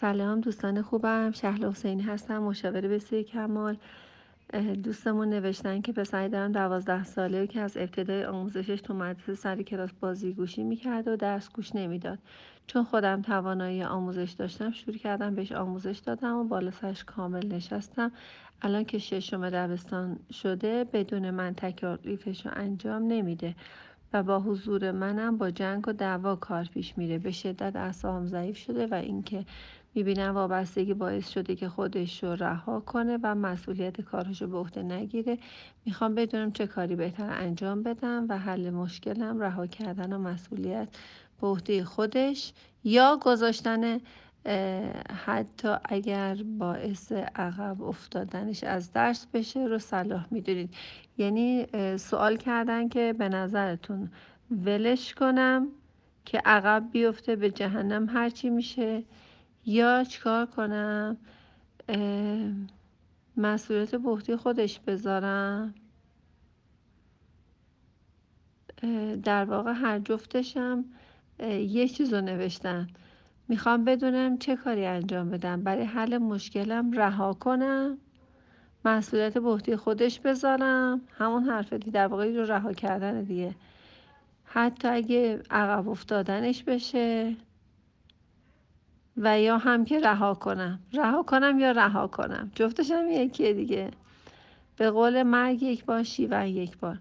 سلام دوستان خوبم. شهل حسینی هستم مشاور بسیار کمال. دوستمون نوشتن که پسری دارم دوازده ساله که از ابتدای آموزشش تو مدرسه سر کلاس بازی گوشی می‌کرد و درس گوش نمی‌داد. چون خودم توانایی آموزش داشتم شروع کردم بهش آموزش دادم و بالا سرش کامل نشستم. الان که ششم دبستان شده بدون من تکالیفش رو انجام نمیده و با حضور منم با جنگ و دعوا کار پیش میره. به شدت اعصابم ضعیف شده و اینکه می‌بینم وابستگی باعث شده که خودش رو رها کنه و مسئولیت کارش رو به عهده نگیره. می‌خوام بدونم چه کاری بهتر انجام بدم و حل مشکلم رها کردن و مسئولیت به عهده خودش یا گذاشتن حتی اگر باعث عقب افتادنش از درس بشه رو صلاح می‌دونید. یعنی سوال کردن که به نظرتون ولش کنم که عقب بیفته به جهنم هرچی میشه. یا چیکار کنم؟ مسئولیت بحتی خودش بذارم. در واقع هر جفتشم یه چیز رو نوشتن. می‌خوام بدونم چه کاری انجام بدم. برای حل مشکلم رها کنم. مسئولیت بحتی خودش بذارم. همون حرف دی در واقع رو رها کردن دیگه. حتی اگه عقب افتادنش بشه. و یا هم که رها کنم. رها کنم یا رها کنم. جفتش هم یکیه دیگه. به قول مرگ یک بار شیون یک بار.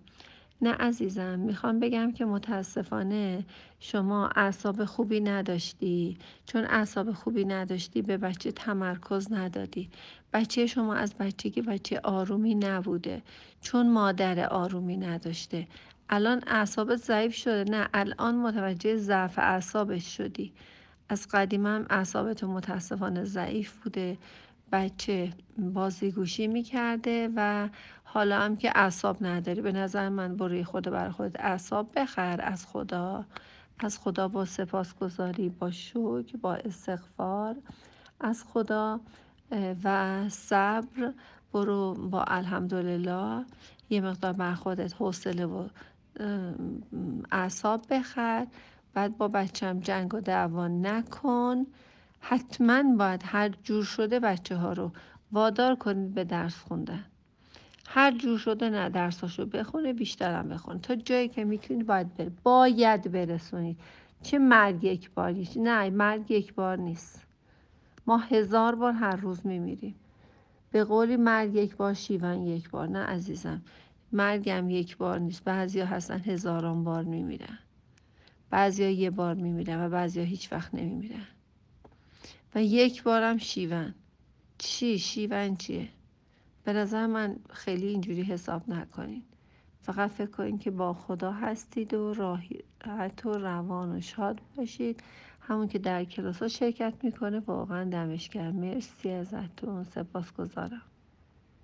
نه عزیزم می‌خوام بگم که متاسفانه شما اعصاب خوبی نداشتی. چون اعصاب خوبی نداشتی به بچه تمرکز ندادی. بچه شما از بچگی بچه آرومی نبوده. چون مادر آرومی نداشته. الان اعصابت ضعیف شده. نه الان متوجه ضعف اعصابش شدی. از قدیم هم اعصابت متاسفانه ضعیف بوده. بچه بازیگوشی می‌کرده و حالا هم که اعصاب نداری به نظر من بروی خدا برای خودت اعصاب بخر. از خدا از خدا با سپاسگزاری با شکر با استغفار. از خدا و صبر. برو با الحمدلله. یه مقدار بر خودت حوصله و اعصاب بخر. بعد با بچم جنگ و دعوا نکن. حتما باید هر جور شده بچه ها رو وادار کنید به درس خوندن. هر جور شده نه درساشو بخونه بیشترم بخون. تا جایی که می‌تونید باید بره باید برسونید چه مرگ یک باریش. نه مرگ یک بار نیست. ما هزار بار هر روز میمیریم. به قولی مرگ یک بار شیون یک بار. نه عزیزم. مرگم یک بار نیست. بعضیا هستن هزاران بار میمیرن. بعضیا یه بار میمیرن و بعضیا هیچ وقت نمیمیرن. و یک بارم شیون. چی؟ شیون چیه؟ به نظر من خیلی اینجوری حساب نکنین. فقط فکر کنین که با خدا هستید و راحت و روان و شاد باشید. همون که در کلاس ها شرکت می‌کنه واقعا دمش مرسی ازتون. سپاس گذارم